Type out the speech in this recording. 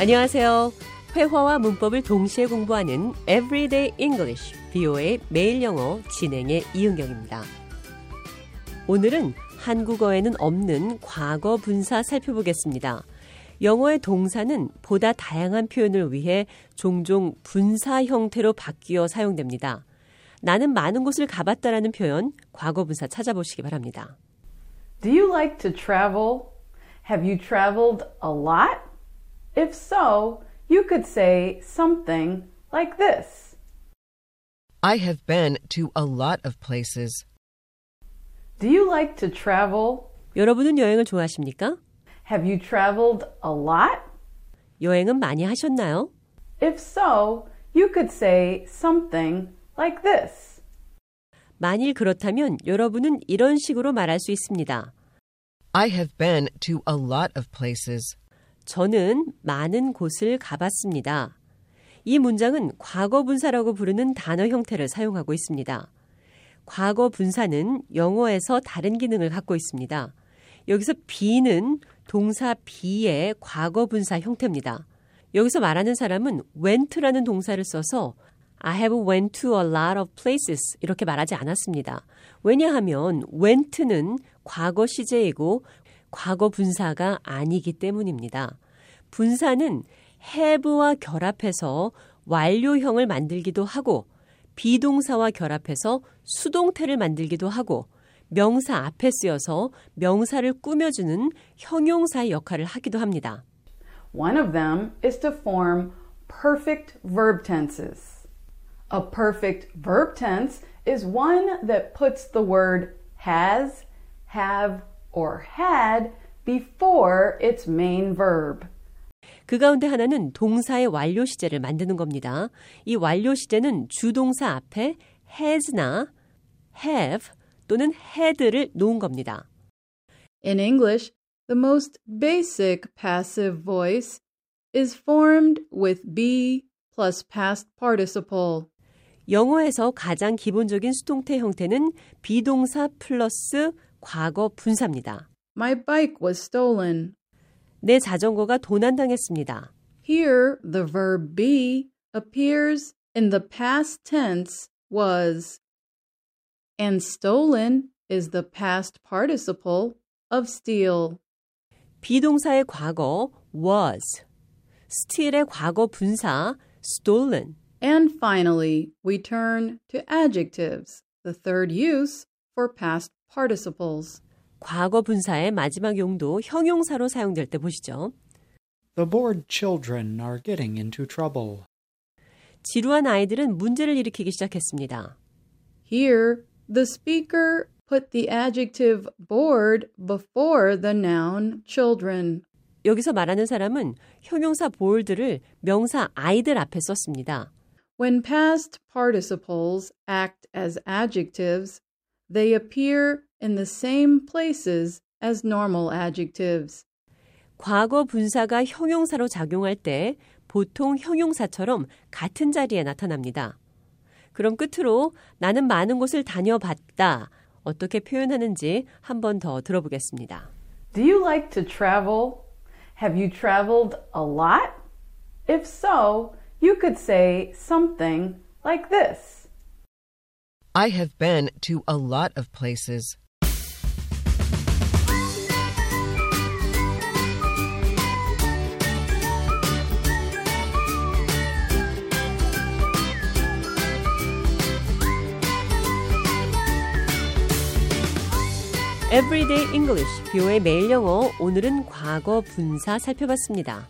안녕하세요. 회화와 문법을 동시에 공부하는 Everyday English, BO의 매일 영어 진행의 이은경입니다. 오늘은 한국어에는 없는 과거 분사 살펴보겠습니다. 영어의 동사는 보다 다양한 표현을 위해 종종 분사 형태로 바뀌어 사용됩니다. 나는 많은 곳을 가봤다라는 표현, 과거 분사 찾아보시기 바랍니다. Do you like to travel? Have you traveled a lot? If so, you could say something like this. I have been to a lot of places. Do you like to travel? 여러분은 여행을 좋아하십니까? Have you traveled a lot? 여행은 많이 하셨나요? If so, you could say something like this. 만일 그렇다면 여러분은 이런 식으로 말할 수 있습니다. I have been to a lot of places. 저는 많은 곳을 가봤습니다. 이 문장은 과거 분사라고 부르는 단어 형태를 사용하고 있습니다. 과거 분사는 영어에서 다른 기능을 갖고 있습니다. 여기서 be는 동사 be의 과거 분사 형태입니다. 여기서 말하는 사람은 went라는 동사를 써서 I have went to a lot of places 이렇게 말하지 않았습니다. 왜냐하면 went는 과거 시제이고 과거 분사가 아니기 때문입니다. 분사는 have와 결합해서 완료형을 만들기도 하고 비동사와 결합해서 수동태를 만들기도 하고 명사 앞에 쓰여서 명사를 꾸며주는 형용사의 역할을 하기도 합니다. One of them is to form perfect verb tenses. A perfect verb tense is one that puts the word has, have, or had before its main verb. 그 가운데 하나는 동사의 완료 시제를 만드는 겁니다. 이 완료 시제는 주동사 앞에 has나 have 또는 had를 놓은 겁니다. In English, the most basic passive voice is formed with be plus past participle. 영어에서 가장 기본적인 수동태 형태는 비동사 플러스 과거 분사입니다. My bike was stolen. 내 자전거가 도난당했습니다. Here, the verb be appears in the past tense was, and stolen is the past participle of steal. 비동사의 과거 was, steal의 과거 분사 stolen, And finally, we turn to adjectives, the third use for past participles. 과거 분사의 마지막 용도 형용사로 사용될 때 보시죠. The bored children are getting into trouble. 지루한 아이들은 문제를 일으키기 시작했습니다. Here, the speaker put the adjective bored before the noun children. 여기서 말하는 사람은 형용사 bored를 명사 아이들 앞에 썼습니다. When past participles act as adjectives, they appear in the same places as normal adjectives. 과거 분사가 형용사로 작용할 때 보통 형용사처럼 같은 자리에 나타납니다. 그럼 끝으로 나는 많은 곳을 다녀봤다. 어떻게 표현하는지 한 번 더 들어보겠습니다. Do you like to travel? Have you traveled a lot? If so, you could say something like this. I have been to a lot of places. Everyday English, 뷰의 매일 영어. 오늘은 과거 분사 살펴봤습니다.